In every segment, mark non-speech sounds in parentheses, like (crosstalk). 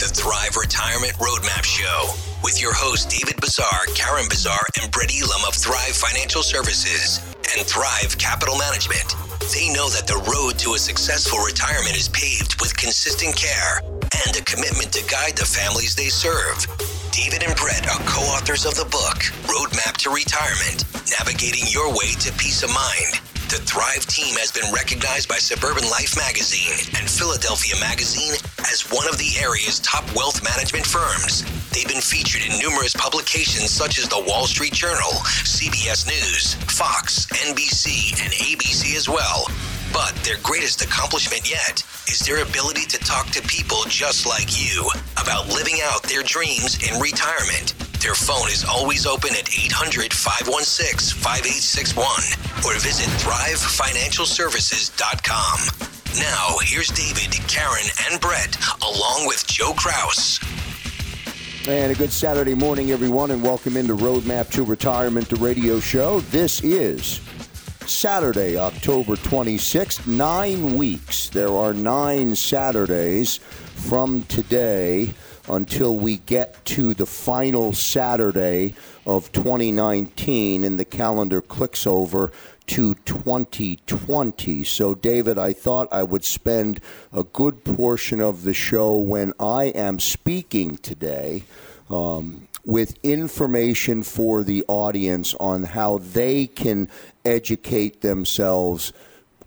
The Thrive Retirement Roadmap Show with your hosts David Bazaar, Karen Bazaar, and Brett Elam of Thrive Financial Services and Thrive Capital Management. They know that the road to a successful retirement is paved with consistent care and a commitment to guide the families they serve. David and Brett are co authors of the book, Roadmap to Retirement Navigating Your Way to Peace of Mind. The Thrive team has been recognized by Suburban Life magazine and Philadelphia magazine as one of the area's top wealth management firms. They've been featured in numerous publications such as the Wall Street Journal, CBS News, Fox, NBC, and ABC as well. But their greatest accomplishment yet is their ability to talk to people just like you about living out their dreams in retirement. Their phone is always open at 800 516 5861 or visit thrivefinancialservices.com. Now, here's David, Karen, and Brett, along with Joe Kraus. And a good Saturday morning, everyone, and welcome into Roadmap to Retirement, the radio show. This is Saturday, October 26th, nine weeks. There are nine Saturdays from today until we get to the final Saturday of 2019 and the calendar clicks over to 2020. So, David, I thought I would spend a good portion of the show when I am speaking today. Um, with information for the audience on how they can educate themselves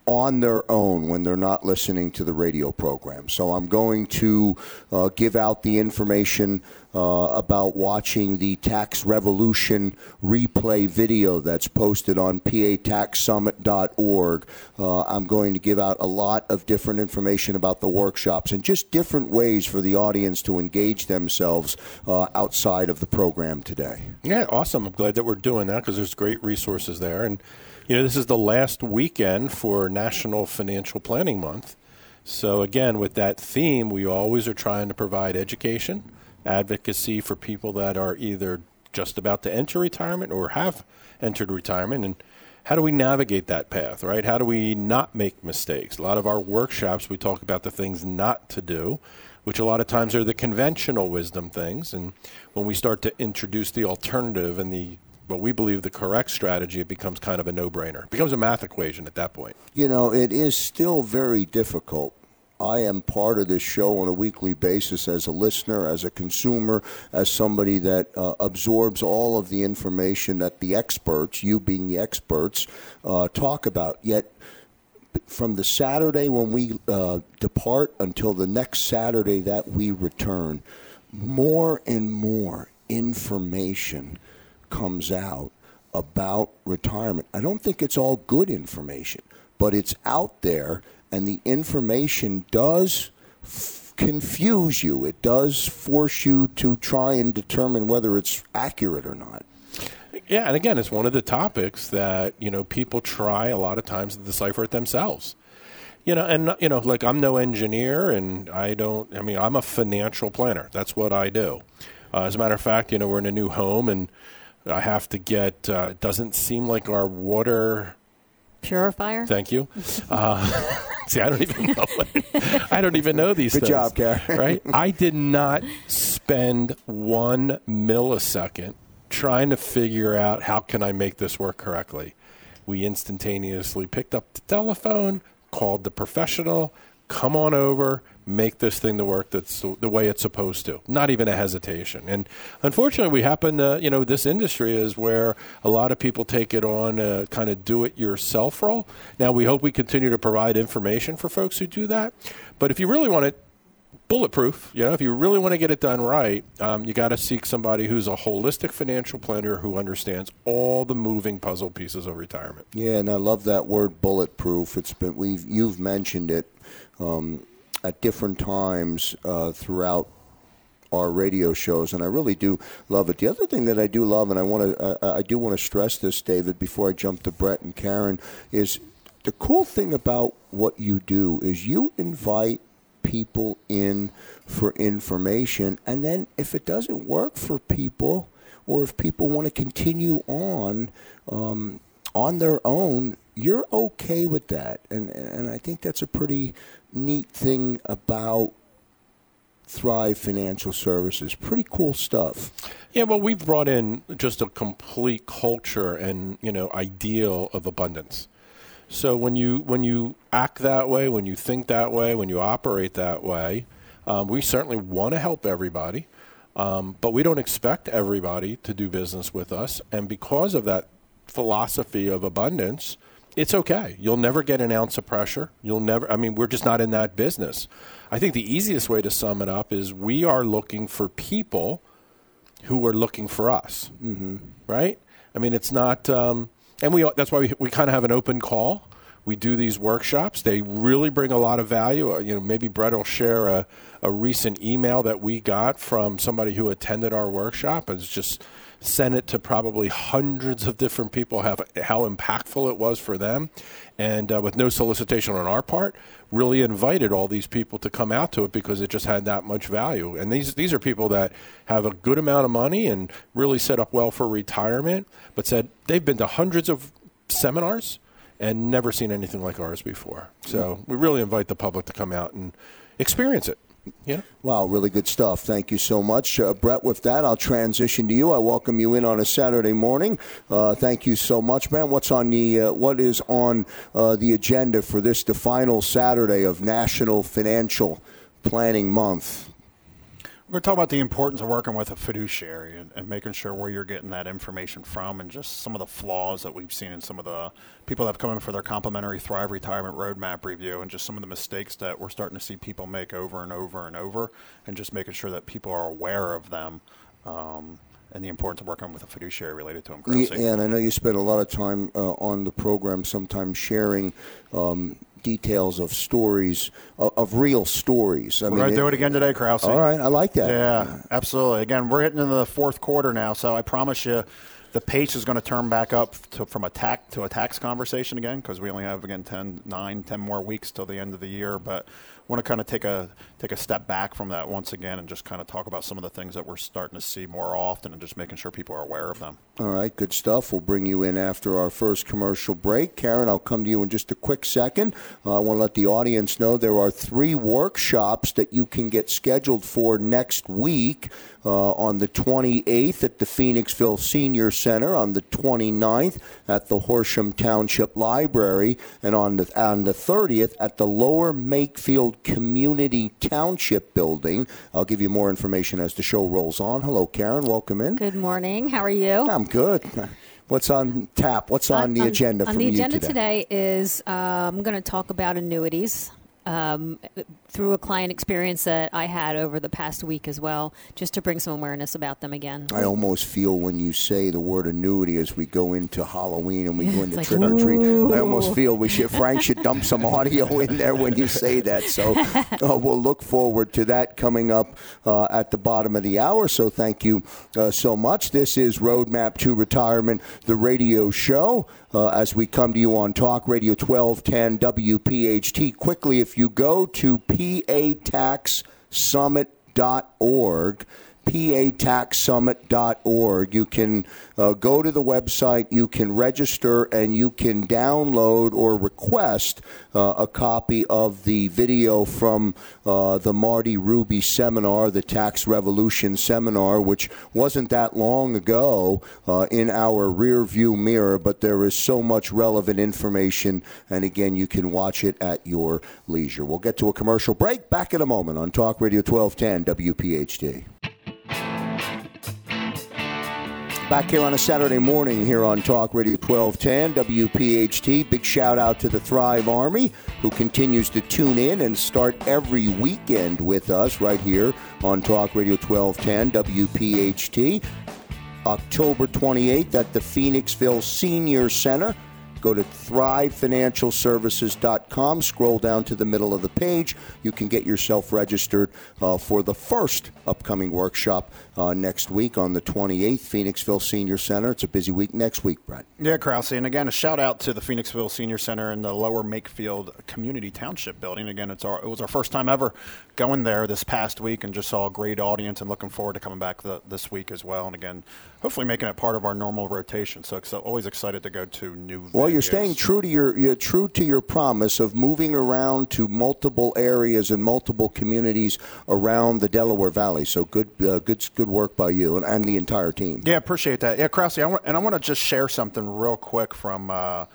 on their own when they're not listening to the radio program. So I'm going to uh, give out the information uh, about watching the Tax Revolution replay video that's posted on pataxsummit.org. Uh, I'm going to give out a lot of different information about the workshops and just different ways for the audience to engage themselves uh, outside of the program today. Yeah, awesome. I'm glad that we're doing that because there's great resources there. And you know, this is the last weekend for National Financial Planning Month. So, again, with that theme, we always are trying to provide education, advocacy for people that are either just about to enter retirement or have entered retirement. And how do we navigate that path, right? How do we not make mistakes? A lot of our workshops, we talk about the things not to do, which a lot of times are the conventional wisdom things. And when we start to introduce the alternative and the what we believe the correct strategy, it becomes kind of a no brainer. Becomes a math equation at that point. You know, it is still very difficult. I am part of this show on a weekly basis as a listener, as a consumer, as somebody that uh, absorbs all of the information that the experts, you being the experts, uh, talk about. Yet, from the Saturday when we uh, depart until the next Saturday that we return, more and more information comes out about retirement. I don't think it's all good information, but it's out there, and the information does f- confuse you. It does force you to try and determine whether it's accurate or not. Yeah, and again, it's one of the topics that you know people try a lot of times to decipher it themselves. You know, and you know, like I'm no engineer, and I don't. I mean, I'm a financial planner. That's what I do. Uh, as a matter of fact, you know, we're in a new home, and I have to get. Uh, it doesn't seem like our water purifier. Thank you. (laughs) Uh, (laughs) see, I don't even know. I don't even know these. Good things, job, Karen. (laughs) Right? I did not spend one millisecond trying to figure out how can I make this work correctly. We instantaneously picked up the telephone, called the professional, come on over, make this thing to work that's the, way it's supposed to. Not even a hesitation. And unfortunately, we happen to, you know, this industry is where a lot of people take it on a kind of do it yourself role. Now, we hope we continue to provide information for folks who do that. But if you really want it bulletproof, you know, if you really want to get it done right, um, you got to seek somebody who's a holistic financial planner who understands all the moving puzzle pieces of retirement. Yeah, and I love that word bulletproof. It's been we've you've mentioned it. Um, at different times uh, throughout our radio shows, and I really do love it. The other thing that I do love, and I want to, uh, I do want to stress this, David, before I jump to Brett and Karen, is the cool thing about what you do is you invite people in for information, and then if it doesn't work for people, or if people want to continue on um, on their own, you're okay with that, and and I think that's a pretty neat thing about Thrive Financial Services. Pretty cool stuff. Yeah, well, we've brought in just a complete culture and you know ideal of abundance. So when you when you act that way, when you think that way, when you operate that way, um, we certainly want to help everybody, um, but we don't expect everybody to do business with us. And because of that philosophy of abundance, it's okay. You'll never get an ounce of pressure. You'll never, I mean, we're just not in that business. I think the easiest way to sum it up is we are looking for people who are looking for us, mm-hmm. right? I mean, it's not, um, and we that's why we, we kind of have an open call. We do these workshops. They really bring a lot of value. Uh, you know, maybe Brett will share a, a recent email that we got from somebody who attended our workshop. It's just sent it to probably hundreds of different people, have how impactful it was for them, and uh, with no solicitation on our part, really invited all these people to come out to it because it just had that much value. And these these are people that have a good amount of money and really set up well for retirement, but said they've been to hundreds of seminars and never seen anything like ours before. So we really invite the public to come out and experience it. Yeah. Wow, really good stuff. Thank you so much, uh, Brett. With that, I'll transition to you. I welcome you in on a Saturday morning. Uh, thank you so much, man. What's on the uh, what is on uh, the agenda for this the final Saturday of National Financial Planning Month? We're going to talk about the importance of working with a fiduciary and, and, making sure where you're getting that information from and just some of the flaws that we've seen in some of the people that have come in for their complimentary Thrive Retirement Roadmap review and just some of the mistakes that we're starting to see people make over and over and over and just making sure that people are aware of them. Um, and the importance of working with a fiduciary related to them. Yeah, and I know you spend a lot of time uh, on the program, sometimes sharing um, details of stories of, of real stories. I we're mean, going to do it again today, Krause. All right, I like that. Yeah, absolutely. Again, we're hitting into the fourth quarter now, so I promise you the pace is going to turn back up to, from a tax to a tax conversation again because we only have again 10, 9, 10 more weeks till the end of the year. But want to kind of take a take a step back from that once again and just kind of talk about some of the things that we're starting to see more often and just making sure people are aware of them. All right, good stuff. We'll bring you in after our first commercial break. Karen, I'll come to you in just a quick second. Uh, I want to let the audience know there are three workshops that you can get scheduled for next week. Uh, on the 28th at the Phoenixville Senior Center, on the 29th at the Horsham Township Library, and on the, on the 30th at the Lower Makefield Community Township Building. I'll give you more information as the show rolls on. Hello, Karen. Welcome in. Good morning. How are you? I'm good. What's on tap? What's on uh, the agenda? On, on the agenda today? today is uh, I'm going to talk about annuities um, through a client experience that I had over the past week as well, just to bring some awareness about them again. I almost feel when you say the word annuity as we go into Halloween and we (laughs) go into like, trick or treat, I almost feel we should Frank should dump some audio in there when you say that. So (laughs) uh, we'll look forward to that coming up uh, at the bottom of the hour. So thank you uh, so much. This is Roadmap to Retirement, the radio show. Uh, as we come to you on Talk Radio 1210 WPHT. Quickly, if you go to pataxsummit.org, pataxsummit.org. You can uh, go to the website, you can register, and you can download or request uh, a copy of the video from uh, the Marty Ruby seminar, the Tax Revolution seminar, which wasn't that long ago uh, in our rear view mirror, but there is so much relevant information. And again, you can watch it at your leisure. We'll get to a commercial break. Back in a moment on Talk Radio 1210 WPHT. Back here on a Saturday morning here on Talk Radio 1210 WPHT. Big shout out to the Thrive Army who continues to tune in and start every weekend with us right here on Talk Radio 1210 WPHT. October 28th at the Phoenixville Senior Center. Go to thrivefinancialservices.com. Scroll down to the middle of the page. You can get yourself registered uh, for the first upcoming workshop uh, next week on the 28th, Phoenixville Senior Center. It's a busy week next week, Brett. Yeah, Krause. And again, a shout out to the Phoenixville Senior Center in the Lower Makefield Community Township building. Again, it's our, it was our first time ever going there this past week and just saw a great audience and looking forward to coming back the, this week as well. And again, hopefully making it part of our normal rotation. So, so always excited to go to new. Well, you're staying true to your you're true to your promise of moving around to multiple areas and multiple communities around the Delaware Valley. So good, uh, good, good work by you and, and the entire team. Yeah, appreciate that. Yeah, Krause, I want, and I want to just share something real quick from uh,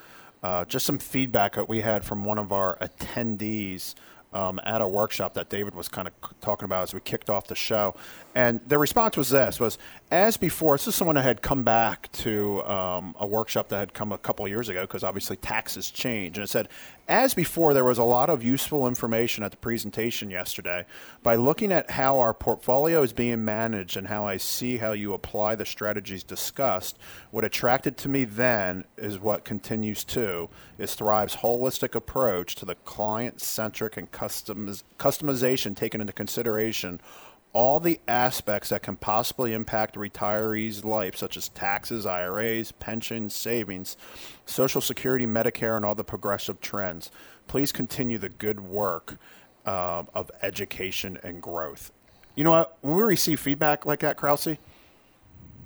uh, just some feedback that we had from one of our attendees um, at a workshop that David was kind of talking about as we kicked off the show. And the response was this: was as before. This is someone that had come back to um, a workshop that had come a couple years ago because obviously taxes change. And it said, as before, there was a lot of useful information at the presentation yesterday. By looking at how our portfolio is being managed and how I see how you apply the strategies discussed, what attracted to me then is what continues to is Thrive's holistic approach to the client-centric and customiz- customization taken into consideration all the aspects that can possibly impact a retiree's life, such as taxes, IRAs, pensions, savings, Social Security, Medicare, and all the progressive trends. Please continue the good work uh, of education and growth. You know what? When we receive feedback like that, Krause,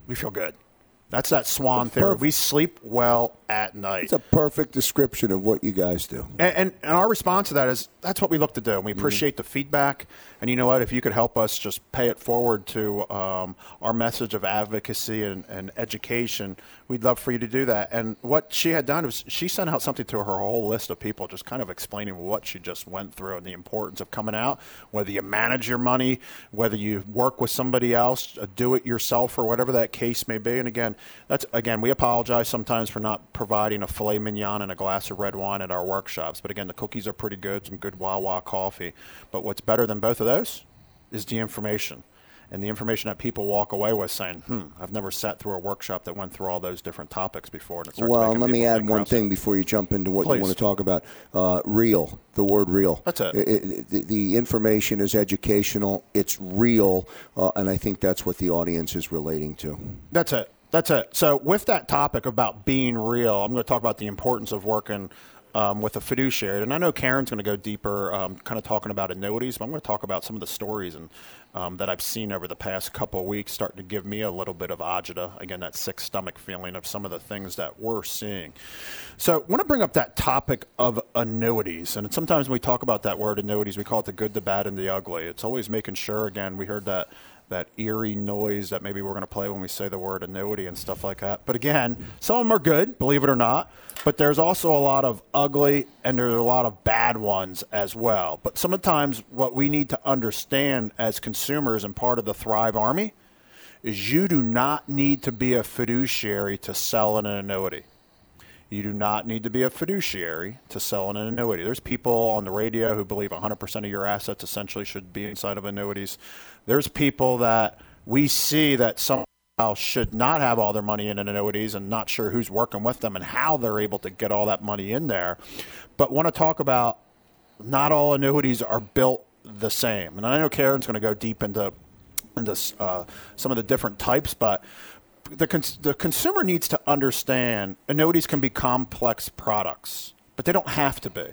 we feel good. That's that swan theory. We sleep well at night. It's a perfect description of what you guys do. And, and, and our response to that is that's what we look to do. And we appreciate mm-hmm. the feedback. And you know what? If you could help us just pay it forward to um, our message of advocacy and, and education, we'd love for you to do that. And what she had done was she sent out something to her whole list of people, just kind of explaining what she just went through and the importance of coming out, whether you manage your money, whether you work with somebody else, do it yourself, or whatever that case may be. And again, that's again, we apologize sometimes for not providing a filet mignon and a glass of red wine at our workshops. But again, the cookies are pretty good, some good Wawa coffee. But what's better than both of those is the information. And the information that people walk away with saying, hmm, I've never sat through a workshop that went through all those different topics before. well, let me add one thing before you jump into what Please. you want to talk about. Uh, real, the word real. That's it. it, it the, the, information is educational, it's real, uh, and I think that's what the audience is relating to. That's it. That's it. So, with that topic about being real, I'm going to talk about the importance of working um, with a fiduciary. And I know Karen's going to go deeper, um, kind of talking about annuities, but I'm going to talk about some of the stories and um, that I've seen over the past couple of weeks, starting to give me a little bit of agita. Again, that sick stomach feeling of some of the things that we're seeing. So, I want to bring up that topic of annuities. And sometimes when we talk about that word annuities, we call it the good, the bad, and the ugly. It's always making sure. Again, we heard that that eerie noise that maybe we're going to play when we say the word annuity and stuff like that. But again, some of them are good, believe it or not. But there's also a lot of ugly and there's a lot of bad ones as well. But sometimes what we need to understand as consumers and part of the Thrive Army is you do not need to be a fiduciary to sell an annuity. You do not need to be a fiduciary to sell an annuity. There's people on the radio who believe 100% of your assets essentially should be inside of annuities. There's people that we see that somehow should not have all their money in annuities and not sure who's working with them and how they're able to get all that money in there. But want to talk about not all annuities are built the same. And I know Karen's going to go deep into into uh, some of the different types, but the, cons- the consumer needs to understand annuities can be complex products, but they don't have to be.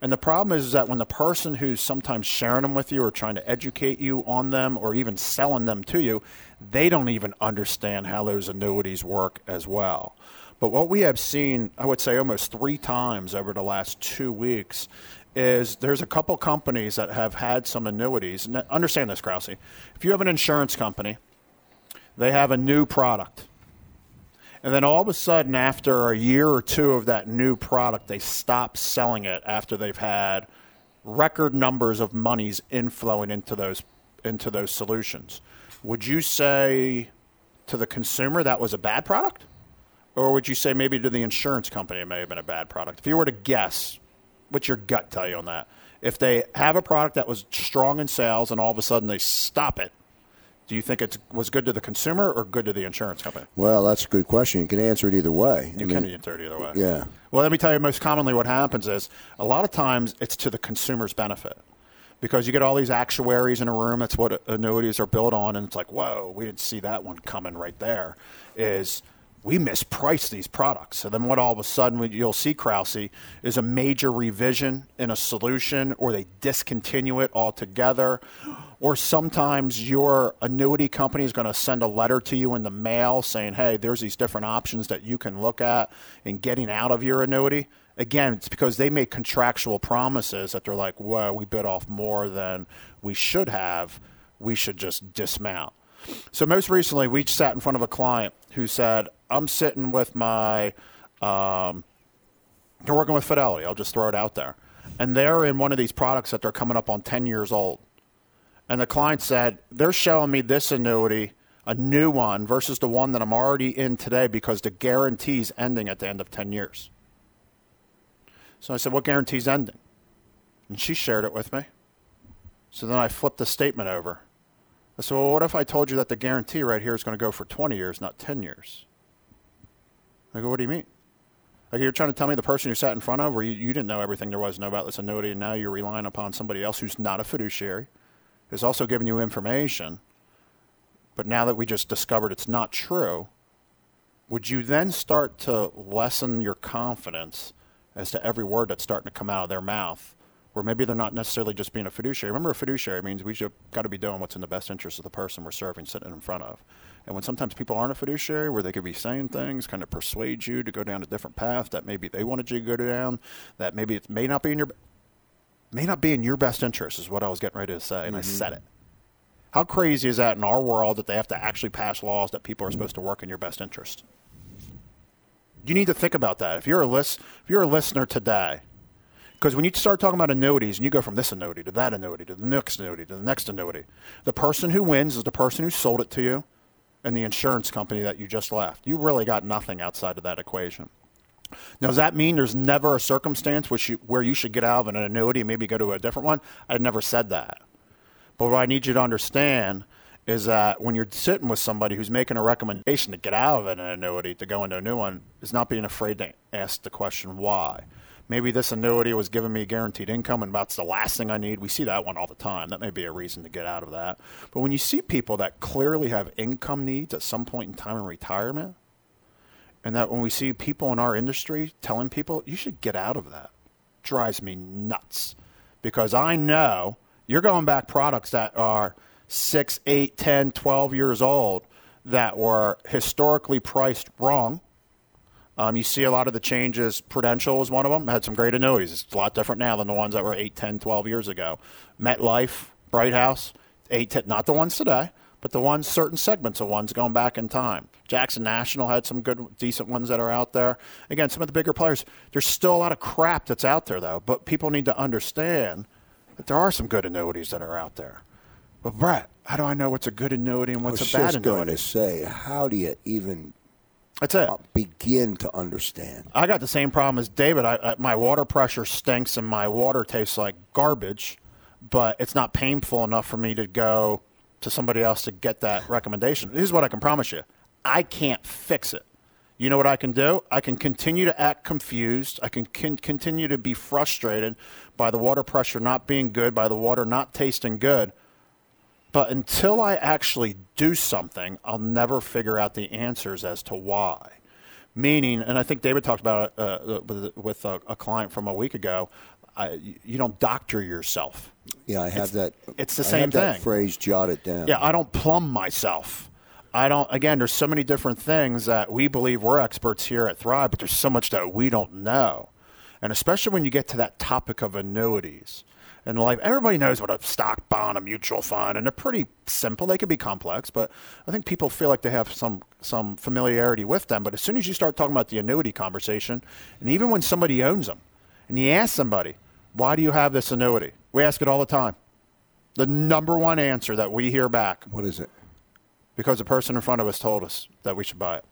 And the problem is is that when the person who's sometimes sharing them with you or trying to educate you on them or even selling them to you, they don't even understand how those annuities work as well. But what we have seen, I would say almost three times over the last two weeks, is there's a couple companies that have had some annuities. And understand this, Krause. If you have an insurance company, they have a new product. And then all of a sudden, after a year or two of that new product, they stop selling it after they've had record numbers of monies inflowing into those into those solutions. Would you say to the consumer that was a bad product? Or would you say maybe to the insurance company it may have been a bad product? If you were to guess, what's your gut tell you on that? If they have a product that was strong in sales and all of a sudden they stop it, do you think it was good to the consumer or good to the insurance company? Well, that's a good question. You can answer it either way. You I can answer it either way. Yeah. Well, let me tell you, most commonly what happens is a lot of times it's to the consumer's benefit because you get all these actuaries in a room. That's what annuities are built on, and it's like, whoa, we didn't see that one coming right there. Is we mispriced these products. So then what all of a sudden you'll see, Krause, is a major revision in a solution or they discontinue it altogether. Or sometimes your annuity company is going to send a letter to you in the mail saying, hey, there's these different options that you can look at in getting out of your annuity. Again, it's because they make contractual promises that they're like, whoa, we bit off more than we should have. We should just dismount. So most recently, we sat in front of a client who said, "I'm sitting with my, um, they're working with Fidelity. I'll just throw it out there, and they're in one of these products that they're coming up on 10 years old." And the client said, "They're showing me this annuity." A new one versus the one that I'm already in today because the guarantee's ending at the end of 10 years. So I said, What guarantee's ending? And she shared it with me. So then I flipped the statement over. Well, what if I told you that the guarantee right here is going to go for 20 years, not 10 years? I go, what do you mean? Like you're trying to tell me the person who sat in front of, where you, you didn't know everything there was to know about this annuity, and now you're relying upon somebody else who's not a fiduciary, is also giving you information. But now that we just discovered it's not true, would you then start to lessen your confidence as to every word that's starting to come out of their mouth where maybe they're not necessarily just being a fiduciary. Remember, a fiduciary means we have got to be doing what's in the best interest of the person we're serving, sitting in front of. And when sometimes people aren't a fiduciary, where they could be saying things, kind of persuade you to go down a different path that maybe they wanted you to go down, that maybe it may not be in your may not be in your best interest, is what I was getting ready to say, and mm-hmm. I said it. How crazy is that in our world that they have to actually pass laws that people are supposed to work in your best interest? You need to think about that. If you're a list, if you're a listener today because when you start talking about annuities and you go from this annuity to that annuity to the next annuity to the next annuity, the person who wins is the person who sold it to you and the insurance company that you just left. You really got nothing outside of that equation. Now, does that mean there's never a circumstance which you, where you should get out of an annuity and maybe go to a different one? I never said that. But what I need you to understand is that when you're sitting with somebody who's making a recommendation to get out of an annuity to go into a new one, is not being afraid to ask the question why maybe this annuity was giving me guaranteed income and that's the last thing I need. We see that one all the time. That may be a reason to get out of that. But when you see people that clearly have income needs at some point in time in retirement, and that when we see people in our industry telling people, you should get out of that, drives me nuts. Because I know you're going back products that are 6, 8, 10, 12 years old that were historically priced wrong um, you see a lot of the changes. Prudential is one of them. Had some great annuities. It's a lot different now than the ones that were 8, 10, 12 years ago. MetLife, Brighthouse, 8, 10, not the ones today, but the ones, certain segments of ones going back in time. Jackson National had some good, decent ones that are out there. Again, some of the bigger players. There's still a lot of crap that's out there, though. But people need to understand that there are some good annuities that are out there. But Brett, how do I know what's a good annuity and what's a bad annuity? I was just going to say, how do you even that's it. Begin to understand. I got the same problem as David. I, I, my water pressure stinks and my water tastes like garbage, but it's not painful enough for me to go to somebody else to get that (sighs) recommendation. This is what I can promise you I can't fix it. You know what I can do? I can continue to act confused. I can con- continue to be frustrated by the water pressure not being good, by the water not tasting good. But until I actually do something, I'll never figure out the answers as to why. Meaning, and I think David talked about it uh, with, with a, a client from a week ago. You don't doctor yourself. Yeah, I have It's- that. it's the I same thing. phrase jotted down. Yeah, I don't plumb myself. I don't. Again, there's so many different things that we believe we're experts here at Thrive, but there's so much that we don't know, and especially when you get to that topic of annuities. In life, everybody knows what a stock bond, a mutual fund, and they're pretty simple. They can be complex, but I think people feel like they have some some familiarity with them. But as soon as you start talking about the annuity conversation, and even when somebody owns them, and you ask somebody, "Why do you have this annuity?" We ask it all the time. The number one answer that we hear back What is it? because the person in front of us told us that we should buy it.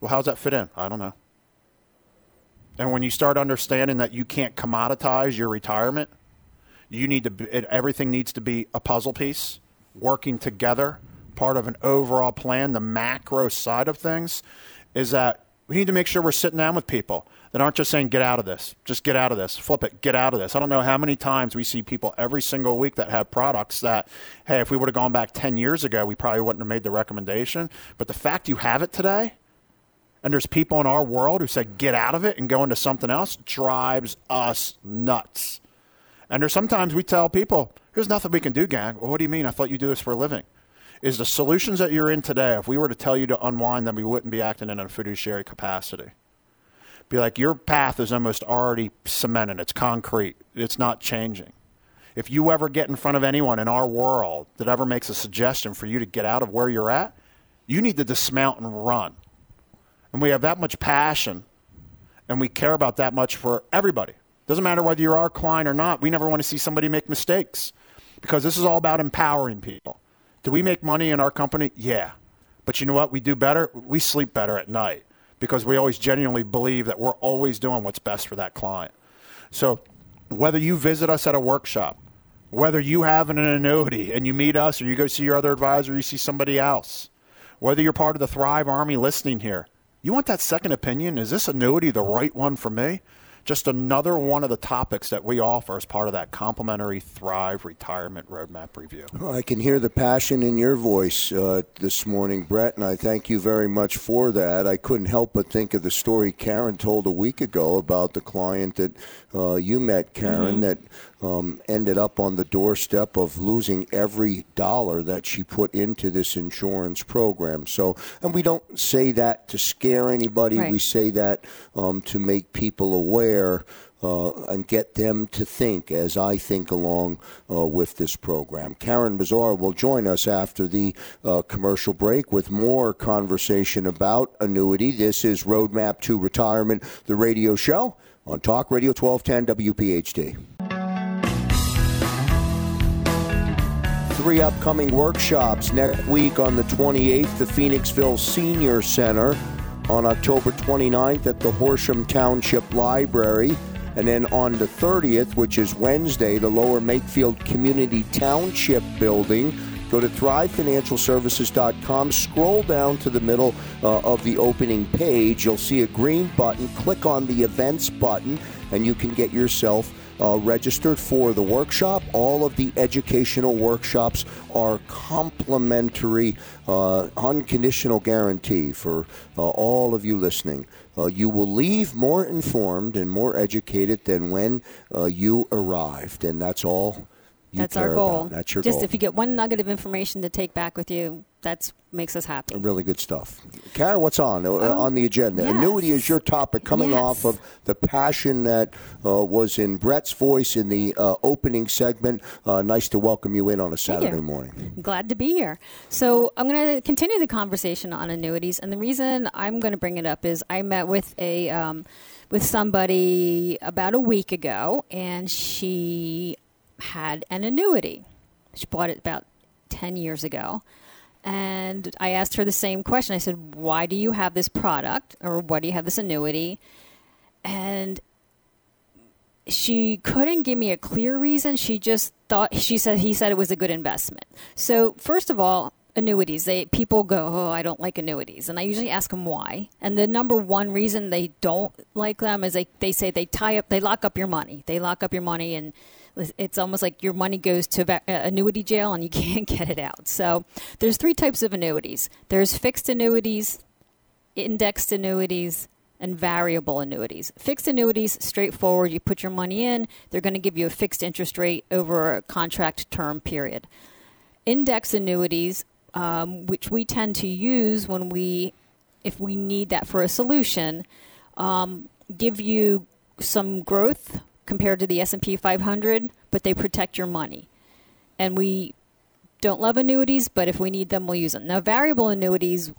Well, how's that fit in? I don't know. And when you start understanding that you can't commoditize your retirement, you need to be, it, everything needs to be a puzzle piece, working together, part of an overall plan. The macro side of things is that we need to make sure we're sitting down with people that aren't just saying, get out of this, just get out of this, flip it, get out of this. I don't know how many times we see people every single week that have products that, hey, if we would have gone back 10 years ago, we probably wouldn't have made the recommendation. But the fact you have it today, and there's people in our world who say, get out of it and go into something else, drives us nuts. And there's sometimes we tell people, there's nothing we can do, gang. Well, what do you mean? I thought you do this for a living. Is the solutions that you're in today, if we were to tell you to unwind them, we wouldn't be acting in a fiduciary capacity. Be like, your path is almost already cemented. It's concrete. It's not changing. If you ever get in front of anyone in our world that ever makes a suggestion for you to get out of where you're at, you need to dismount and run. And we have that much passion and we care about that much for everybody. Doesn't matter whether you're our client or not. We never want to see somebody make mistakes because this is all about empowering people. Do we make money in our company? Yeah. But you know what? We do better. We sleep better at night because we always genuinely believe that we're always doing what's best for that client. So whether you visit us at a workshop, whether you have an annuity and you meet us or you go see your other advisor, you see somebody else, whether you're part of the Thrive Army listening here, you want that second opinion? Is this annuity the right one for me? Just another one of the topics that we offer as part of that complimentary Thrive Retirement Roadmap review. Well, I can hear the passion in your voice uh, this morning, Brett, and I thank you very much for that. I couldn't help but think of the story Karen told a week ago about the client that uh, you met, Karen, that um, ended up on the doorstep of losing every dollar that she put into this insurance program. So, and we don't say that to scare anybody. Right. We say that um, to make people aware uh, and get them to think as I think along uh, with this program. Karen Bazaar will join us after the uh, commercial break with more conversation about annuity. This is Roadmap to Retirement, the radio show on Talk Radio 1210 WPHT. Three upcoming workshops next week on the 28th, the Phoenixville Senior Center, on October 29th at the Horsham Township Library, and then on the 30th, which is Wednesday, the Lower Makefield Community Township Building. Go to thrivefinancialservices.com, scroll down to the middle uh, of the opening page. You'll see a green button. Click on the events button, and you can get yourself uh, registered for the workshop. All of the educational workshops are complimentary, uh, unconditional guarantee for uh, all of you listening. Uh, you will leave more informed and more educated than when uh, you arrived, and that's all. You That's our goal. About. That's your Just goal. if you get one nugget of information to take back with you, that's makes us happy. Really good stuff. Kara, what's on uh, on the agenda? Oh, yes. Annuity is your topic, coming Yes. off of the passion that uh, was in Brett's voice in the uh, opening segment. Uh, nice to welcome you in on a Saturday morning. Glad to be here. So I'm going to continue the conversation on annuities, and the reason I'm going to bring it up is I met with a um, with somebody about a week ago, and she had an annuity. She bought it about ten years ago. And I asked her the same question. I said, Why do you have this product or why do you have this annuity? And she couldn't give me a clear reason. She just thought she said he said it was a good investment. So first of all, annuities. They people go, "Oh, I don't like annuities." And I usually ask them why. And the number one reason they don't like them is they they say they tie up they lock up your money. They lock up your money and it's almost like your money goes to uh, annuity jail and you (laughs) can't get it out. So there's three types of annuities. There's fixed annuities, indexed annuities, and variable annuities. Fixed annuities, straightforward. You put your money in, they're going to give you a fixed interest rate over a contract term period. Index annuities, um, which we tend to use when we, if we need that for a solution, um, give you some growth compared to the S&P 500, but they protect your money. And we don't love annuities, but if we need them, we'll use them. Now, variable annuities,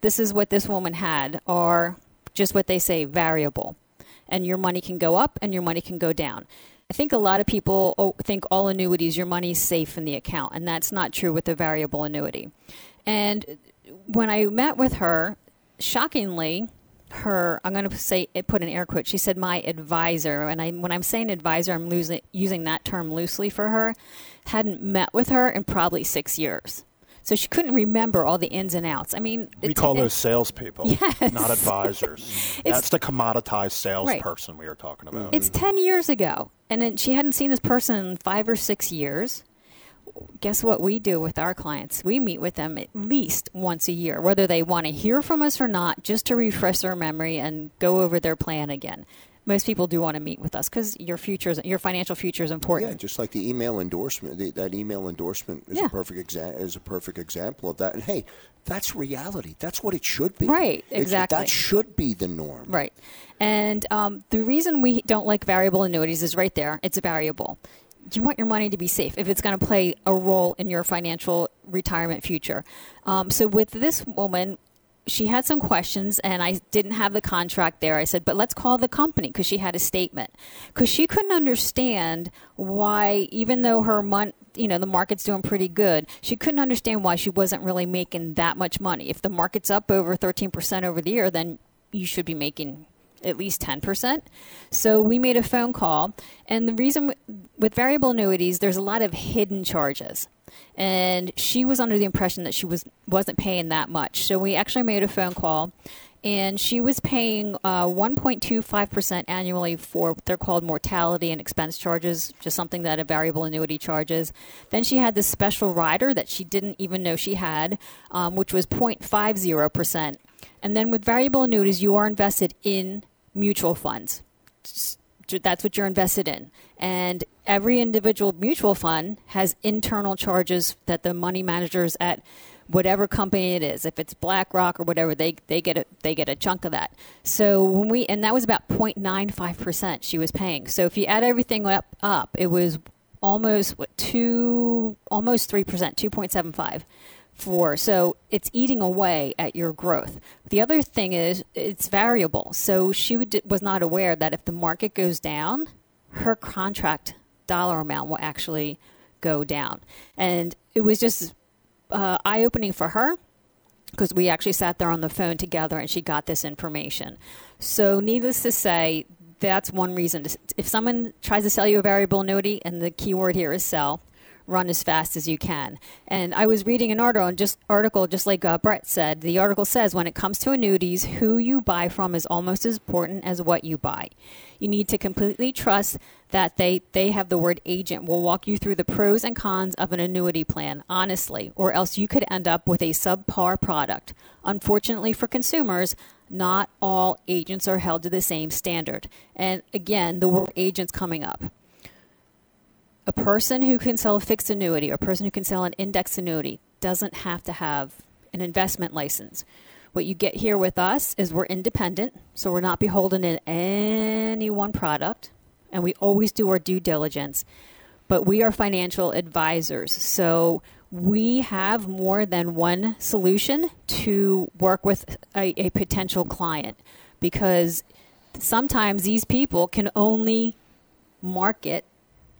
this is what this woman had, are just what they say variable. And your money can go up and your money can go down. I think a lot of people oh, think all annuities, your money's safe in the account, and that's not true with a variable annuity. And when I met with her, shockingly, her I'm going to say it put an air quote. She said my advisor, and I when I'm saying advisor, I'm losing, using that term loosely for her. Hadn't met with her in probably six years. So she couldn't remember all the ins and outs. I mean, we call those salespeople, (laughs) yes. not advisors. (laughs) That's the commoditized salesperson right. we were talking about. It's mm-hmm. 10 years ago. And then she hadn't seen this person in five or six years. Guess what we do with our clients? We meet with them at least once a year, whether they want to hear from us or not, just to refresh their memory and go over their plan again most people do want to meet with us because your future, your financial future is important. Yeah, just like the email endorsement. The, that email endorsement is yeah. a perfect exa- is a perfect example of that. And hey, that's reality. That's what it should be. Right. Exactly. It, that should be the norm. Right. And um, the reason we don't like variable annuities is right there. It's a variable. You want your money to be safe if it's going to play a role in your financial retirement future. Um, so with this woman, she had some questions and I didn't have the contract there. I said, but let's call the company because she had a statement. Because she couldn't understand why, even though her month, you know, the market's doing pretty good, she couldn't understand why she wasn't really making that much money. If the market's up over 13% over the year, then you should be making at least 10%. So we made a phone call. And the reason with variable annuities, there's a lot of hidden charges and she was under the impression that she was wasn't paying that much. So we actually made a phone call, and she was paying uh, 1.25% annually for what they're called mortality and expense charges, just something that a variable annuity charges. Then she had this special rider that she didn't even know she had, um, which was 0.50%. And then with variable annuities, you are invested in mutual funds that's what you're invested in. And every individual mutual fund has internal charges that the money managers at whatever company it is, if it's BlackRock or whatever, they they get a they get a chunk of that. So when we and that was about 0.95 percent she was paying. So if you add everything up up, it was almost what two almost three percent, two point seven five for. So it's eating away at your growth. The other thing is it's variable. So she was not aware that if the market goes down, her contract dollar amount will actually go down. And it was just uh, eye opening for her because we actually sat there on the phone together and she got this information. So, needless to say, that's one reason. If someone tries to sell you a variable annuity, and the key word here is sell, run as fast as you can. And I was reading an article, just article just like uh, Brett said. The article says when it comes to annuities, who you buy from is almost as important as what you buy. You need to completely trust that they they have the word agent will walk you through the pros and cons of an annuity plan honestly, or else you could end up with a subpar product. Unfortunately for consumers, not all agents are held to the same standard. And again, the word agents coming up a person who can sell a fixed annuity or a person who can sell an index annuity doesn't have to have an investment license. What you get here with us is we're independent, so we're not beholden to any one product, and we always do our due diligence. But we are financial advisors, so we have more than one solution to work with a, a potential client because sometimes these people can only market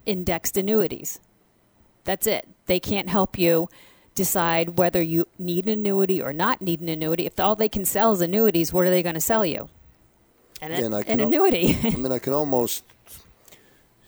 indexed annuities. That's it. They can't help you decide whether you need an annuity or not need an annuity. If all they can sell is annuities, what are they going to sell you? An, an annuity. (laughs) I mean, I can almost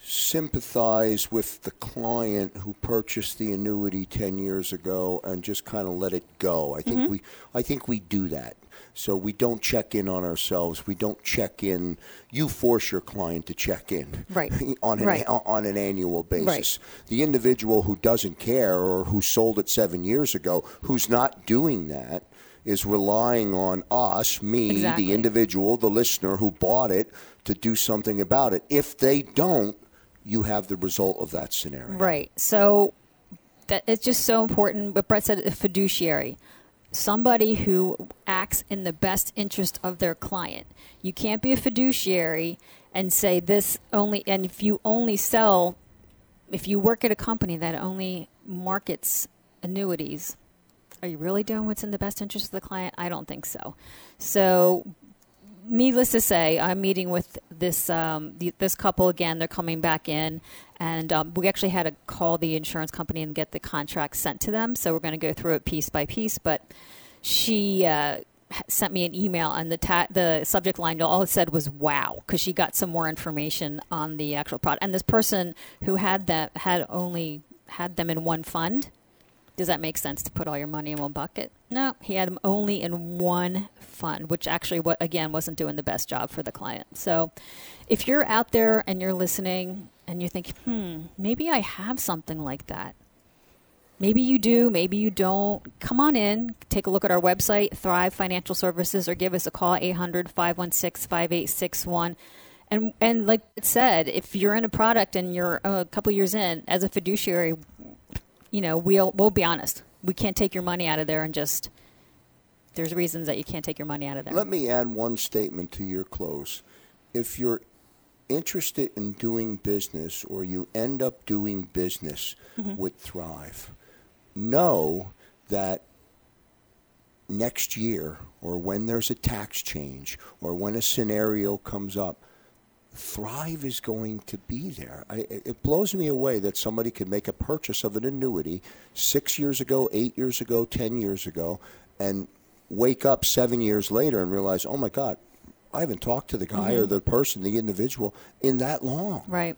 sympathize with the client who purchased the annuity 10 years ago and just kind of let it go. I think mm-hmm. we I think we do that. So we don't check in on ourselves. We don't check in. You force your client to check in right. (laughs) on an right. on an annual basis. Right. The individual who doesn't care or who sold it seven years ago, who's not doing that, is relying on us, me, Exactly. the individual, the listener who bought it, to do something about it. If they don't, you have the result of that scenario. Right. So that it's just so important. But Brett said, a fiduciary, somebody who acts in the best interest of their client. You can't be a fiduciary and say this only. And if you only sell, if you work at a company that only markets annuities, are you really doing what's in the best interest of the client? I don't think so. So needless to say, I'm meeting with this um, the, this couple again. They're coming back in, and um, we actually had to call the insurance company and get the contract sent to them. So we're going to go through it piece by piece. But she uh, sent me an email, and the ta- the subject line all it said was "Wow" because she got some more information on the actual product. And this person who had that had only had them in one fund. Does that make sense to put all your money in one bucket? No, he had them only in one fund, which actually, what again, wasn't doing the best job for the client. So, if you're out there and you're listening and you think, hmm, maybe I have something like that. Maybe you do, maybe you don't. Come on in, take a look at our website, Thrive Financial Services, or give us a call, 800 516 5861. And, and like it said, if you're in a product and you're a couple years in, as a fiduciary, you know, we'll we'll be honest. We can't take your money out of there and just. There's reasons that you can't take your money out of there. Let me add one statement to your close. If you're interested in doing business or you end up doing business mm-hmm. with Thrive, know that next year or when there's a tax change or when a scenario comes up, Thrive is going to be there. I, it blows me away that somebody could make a purchase of an annuity six years ago, eight years ago, ten years ago, and wake up seven years later and realize, oh my God, I haven't talked to the guy or mm-hmm. the person, the individual, in that long. Right.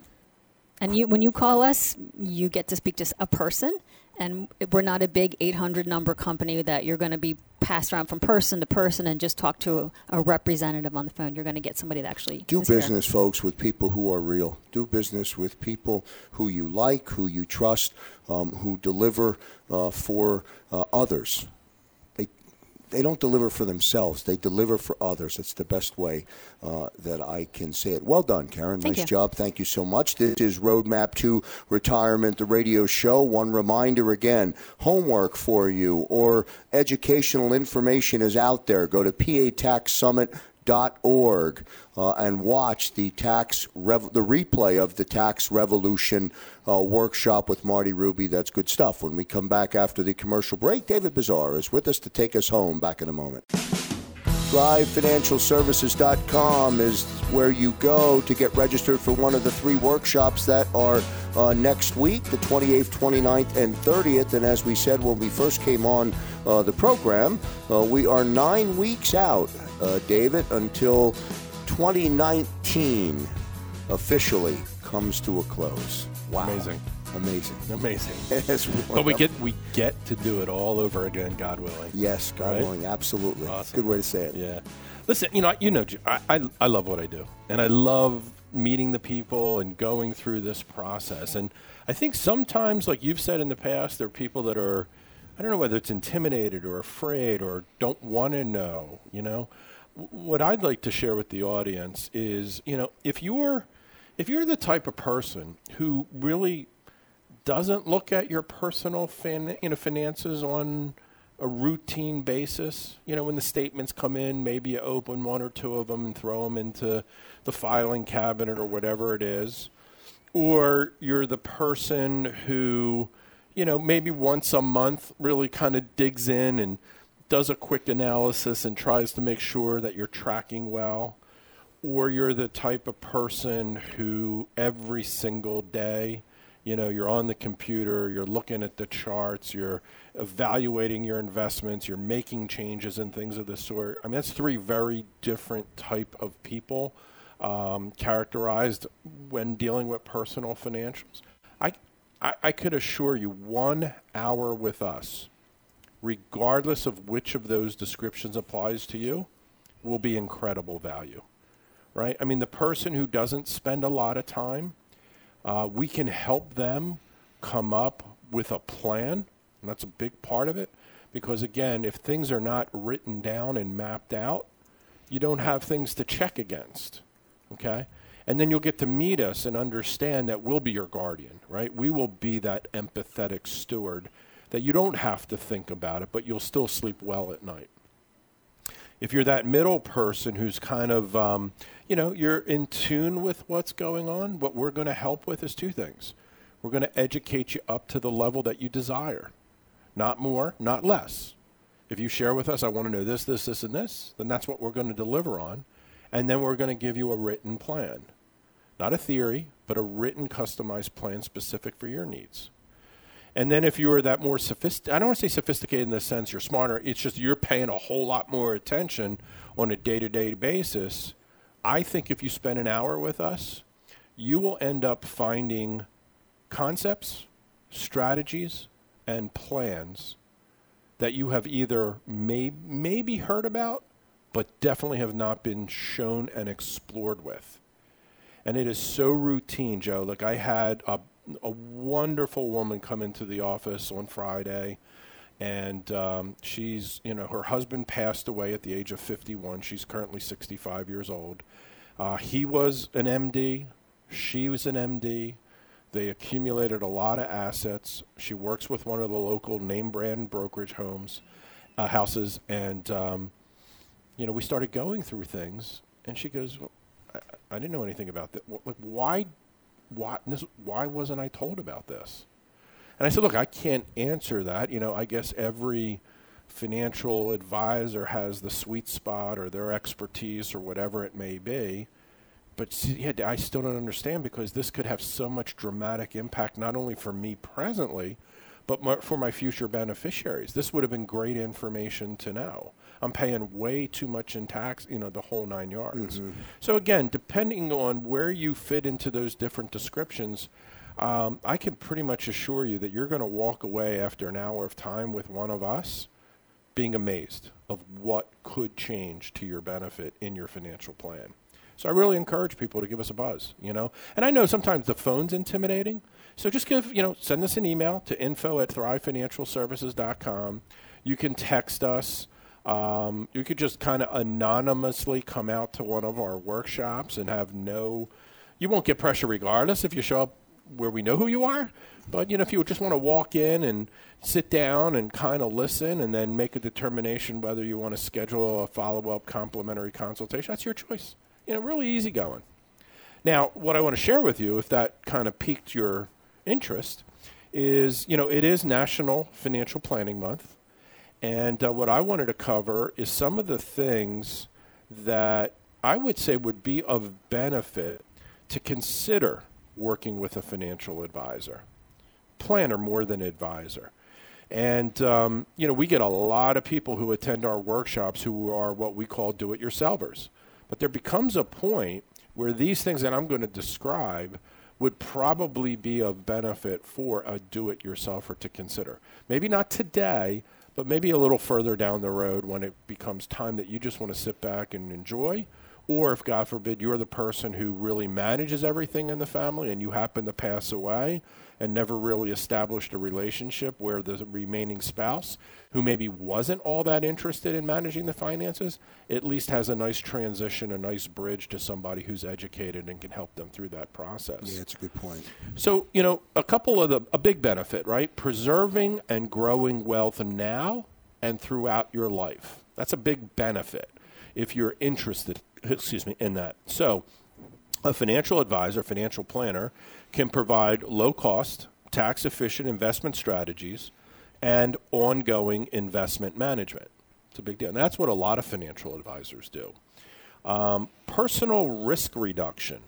And you, when you call us, you get to speak to a person, and we're not a big 800 number company that you're going to be passed around from person to person and just talk to a, a representative on the phone. You're going to get somebody that actually Do is there. business, folks, with people who are real. Do business with people who you like, who you trust, um, who deliver uh, for uh, others. They, don't deliver for themselves, they deliver for others. It's the best way uh, that I can say it. Well done, Karen. Thank nice you. job. Thank you so much. This is Roadmap to Retirement, the radio show. One reminder again homework for you or educational information is out there. Go to PA Tax Summit dot org uh, and watch the tax rev- the replay of the tax revolution uh, workshop with Marty Ruby. That's good stuff. When we come back after the commercial break, David Bazaar is with us to take us home. Back in a moment. ThriveFinancialServices.com is where you go to get registered for one of the three workshops that are uh, next week, the 28th, 29th, and 30th. And as we said when we first came on uh, the program, uh, we are nine weeks out, uh, David, until 2019 officially comes to a close. Wow. Amazing. Amazing. Amazing. (laughs) But we get we get to do it all over again, God willing. Yes, God Right? willing, absolutely. Awesome. Good way to say it. Yeah. Listen, you know, you know, I, I, I love what I do, and I love meeting the people and going through this process. And I think sometimes, like you've said in the past, there are people that are, I don't know whether it's intimidated or afraid or don't want to know. You know, what I'd like to share with the audience is, you know, if you're, if you're the type of person who really doesn't look at your personal fin- you know, finances on a routine basis. You know, when the statements come in, maybe you open one or two of them and throw them into the filing cabinet or whatever it is. Or you're the person who, you know, maybe once a month really kind of digs in and does a quick analysis and tries to make sure that you're tracking well or you're the type of person who every single day, you know, you're on the computer, you're looking at the charts, you're evaluating your investments, you're making changes and things of this sort. I mean, that's three very different type of people um, characterized when dealing with personal financials. I, I, I could assure you, one hour with us, regardless of which of those descriptions applies to you, will be incredible value right? I mean, the person who doesn't spend a lot of time, uh, we can help them come up with a plan, and that's a big part of it. Because again, if things are not written down and mapped out, you don't have things to check against. Okay? And then you'll get to meet us and understand that we'll be your guardian, right? We will be that empathetic steward that you don't have to think about it, but you'll still sleep well at night. If you're that middle person who's kind of, um, you know, you're in tune with what's going on, what we're going to help with is two things. We're going to educate you up to the level that you desire, not more, not less. If you share with us, I want to know this, this, this, and this, then that's what we're going to deliver on. And then we're going to give you a written plan. Not a theory, but a written, customized plan specific for your needs. And then if you're that more sophisticated, I don't want to say sophisticated in the sense you're smarter, it's just you're paying a whole lot more attention on a day to day basis. I think if you spend an hour with us, you will end up finding concepts, strategies, and plans that you have either may, maybe heard about, but definitely have not been shown and explored with. And it is so routine, Joe. Like I had a, a wonderful woman come into the office on Friday, and um, she's, you know, her husband passed away at the age of 51. She's currently 65 years old. Uh, he was an MD. She was an MD. They accumulated a lot of assets. She works with one of the local name brand brokerage homes, uh, houses, and um, you know we started going through things, and she goes, well, I, I, didn't know anything about that. Like why, why this? Why wasn't I told about this?" And I said, "Look, I can't answer that. You know, I guess every." financial advisor has the sweet spot or their expertise or whatever it may be but yeah, I still don't understand because this could have so much dramatic impact, not only for me presently, but for my future beneficiaries. This would have been great information to know. I'm paying way too much in tax, you know, the whole nine yards. Mm-hmm. So again, depending on where you fit into those different descriptions, um, I can pretty much assure you that you're going to walk away after an hour of time with one of us being amazed of what could change to your benefit in your financial plan. So I really encourage people to give us a buzz, you know. And I know sometimes the phone's intimidating. So just give, you know, send us an email to info at thrivefinancialservices.com. You can text us. Um, you could just kind of anonymously come out to one of our workshops and have no, you won't get pressure regardless if you show up where we know who you are. But you know, if you just want to walk in and sit down and kind of listen, and then make a determination whether you want to schedule a follow-up complimentary consultation, that's your choice you know, really easy going. Now, what I want to share with you, if that kind of piqued your interest, is you know it is National Financial Planning Month, and uh, what I wanted to cover is some of the things that I would say would be of benefit to consider working with a financial advisor, planner more than advisor. And, um, you know, we get a lot of people who attend our workshops who are what we call do it yourselvers. But there becomes a point where these things that I'm going to describe would probably be of benefit for a do it yourselfer to consider. Maybe not today, but maybe a little further down the road when it becomes time that you just want to sit back and enjoy or if, God forbid, you're the person who really manages everything in the family and you happen to pass away and never really established a relationship where the remaining spouse, who maybe wasn't all that interested in managing the finances, at least has a nice transition, a nice bridge to somebody who's educated and can help them through that process. Yeah, that's a good point. So, you know, a couple of the, a big benefit, right? Preserving and growing wealth now and throughout your life. That's a big benefit if you're interested excuse me, in that. So, a financial advisor, financial planner, can provide low cost, tax efficient investment strategies and ongoing investment management. It's a big deal. And that's what a lot of financial advisors do. Um, personal risk reduction.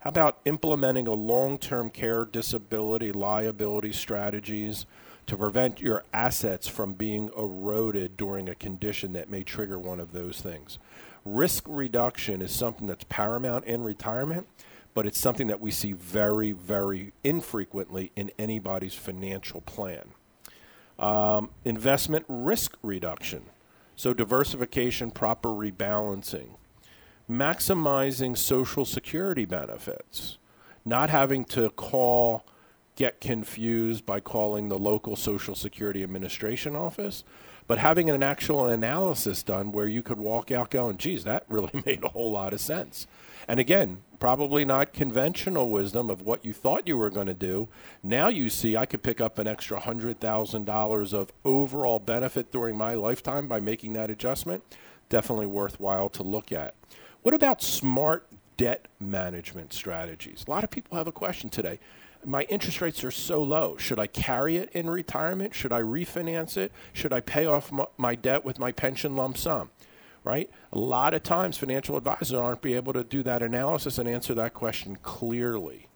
How about implementing a long term care, disability, liability strategies to prevent your assets from being eroded during a condition that may trigger one of those things? Risk reduction is something that's paramount in retirement, but it's something that we see very, very infrequently in anybody's financial plan. Um, investment risk reduction, so diversification, proper rebalancing, maximizing Social Security benefits, not having to call get confused by calling the local Social Security Administration office, but having an actual analysis done where you could walk out going, geez, that (laughs) really made a whole lot of sense. And again, probably not conventional wisdom of what you thought you were going to do. Now you see I could pick up an extra $100,000 of overall benefit during my lifetime by making that adjustment. Definitely worthwhile to look at. What about smart debt management strategies? A lot of people have a question today. My interest rates are so low. Should I carry it in retirement? Should I refinance it? Should I pay off my debt with my pension lump sum? right? A lot of times, financial advisors aren't be able to do that analysis and answer that question clearly,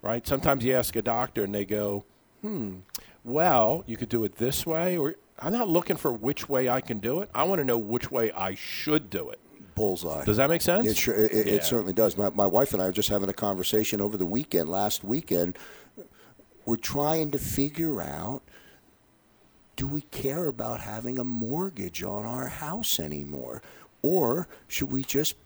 right? Sometimes you ask a doctor and they go, "Hmm, well, you could do it this way," or I'm not looking for which way I can do it. I want to know which way I should do it. Bullseye. Does that make sense? It, sure, it, yeah. it certainly does. My, my wife and I were just having a conversation over the weekend, last weekend. We're trying to figure out do we care about having a mortgage on our house anymore? Or should we just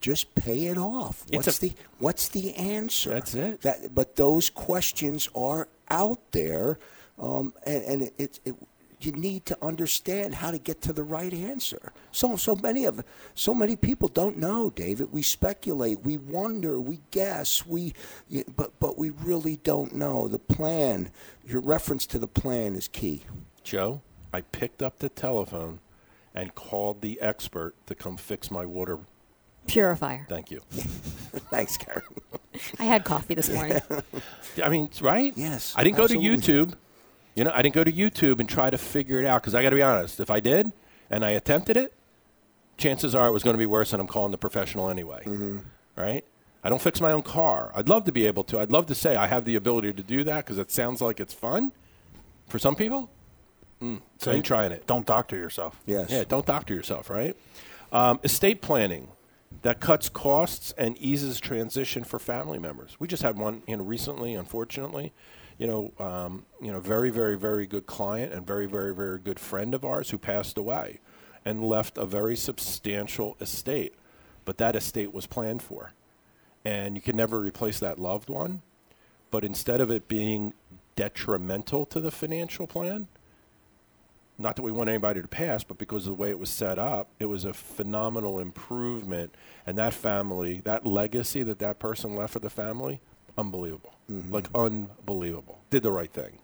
just pay it off? What's a, the what's the answer? That's it. That, but those questions are out there, um, and, and it, it, it, you need to understand how to get to the right answer. So so many of so many people don't know, David. We speculate, we wonder, we guess, we but but we really don't know. The plan, your reference to the plan is key. Joe, I picked up the telephone and called the expert to come fix my water purifier. Thank you. (laughs) Thanks, Karen. I had coffee this morning. (laughs) I mean, right? Yes. I didn't absolutely. go to YouTube. You know, I didn't go to YouTube and try to figure it out because I got to be honest. If I did and I attempted it, chances are it was going to be worse, and I'm calling the professional anyway. Mm-hmm. Right? I don't fix my own car. I'd love to be able to. I'd love to say I have the ability to do that because it sounds like it's fun for some people. Mm, so ain't trying it. Don't doctor yourself. Yes. Yeah, don't doctor yourself, right? Um, estate planning that cuts costs and eases transition for family members. We just had one, you know, recently, unfortunately. You know, um, you know, very, very, very good client and very, very, very good friend of ours who passed away and left a very substantial estate. But that estate was planned for, and you can never replace that loved one. But instead of it being detrimental to the financial plan, not that we want anybody to pass, but because of the way it was set up, it was a phenomenal improvement. And that family, that legacy that that person left for the family, unbelievable. Mm-hmm. Like, unbelievable. Did the right thing.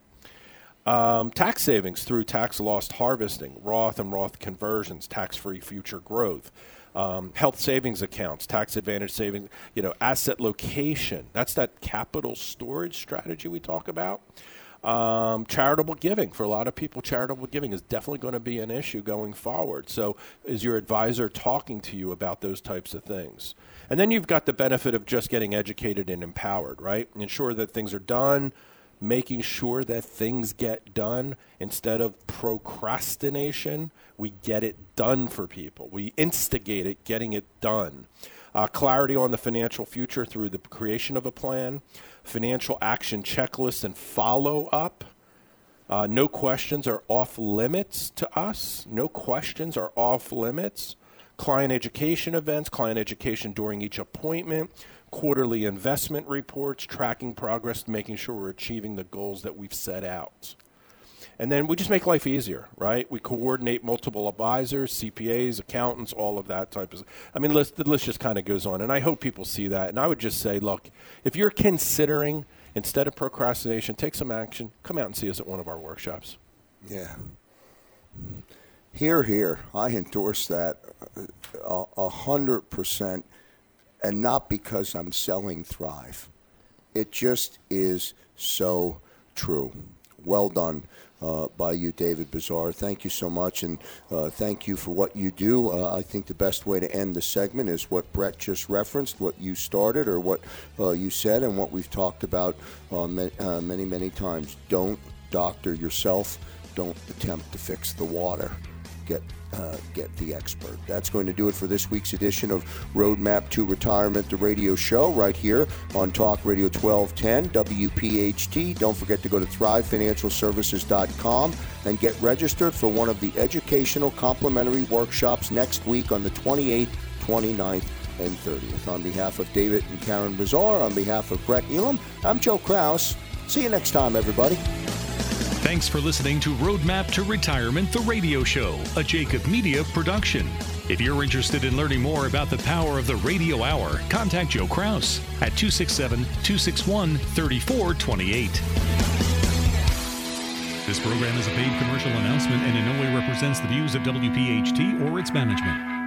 Um, tax savings through tax loss harvesting, Roth and Roth conversions, tax free future growth. Um, health savings accounts, tax advantage savings, you know, asset location. That's that capital storage strategy we talk about. Um, charitable giving for a lot of people, charitable giving is definitely going to be an issue going forward. So, is your advisor talking to you about those types of things? And then you've got the benefit of just getting educated and empowered, right? Ensure that things are done, making sure that things get done instead of procrastination. We get it done for people. We instigate it, getting it done. Uh, clarity on the financial future through the creation of a plan financial action checklist and follow up. Uh, no questions are off limits to us. No questions are off limits. Client education events, client education during each appointment, quarterly investment reports, tracking progress, making sure we're achieving the goals that we've set out. And then we just make life easier, right? We coordinate multiple advisors, CPAs, accountants, all of that type of. I mean, list, the list just kind of goes on, and I hope people see that. And I would just say, look, if you're considering instead of procrastination, take some action. Come out and see us at one of our workshops. Yeah. Here, here. I endorse that uh, a hundred percent, and not because I'm selling Thrive. It just is so true. Well done uh, by you, David Bazaar. Thank you so much, and uh, thank you for what you do. Uh, I think the best way to end the segment is what Brett just referenced, what you started, or what uh, you said, and what we've talked about uh, many, many, many times. Don't doctor yourself. Don't attempt to fix the water. Get uh, get the expert. That's going to do it for this week's edition of Roadmap to Retirement, the radio show, right here on Talk Radio 1210 WPHT. Don't forget to go to thrivefinancialservices.com and get registered for one of the educational complimentary workshops next week on the 28th, 29th, and 30th. On behalf of David and Karen Bazaar, on behalf of Brett Elam, I'm Joe Kraus. See you next time, everybody. Thanks for listening to Roadmap to Retirement, the radio show, a Jacob Media production. If you're interested in learning more about the power of the radio hour, contact Joe Kraus at 267 261 3428. This program is a paid commercial announcement and in no way represents the views of WPHT or its management.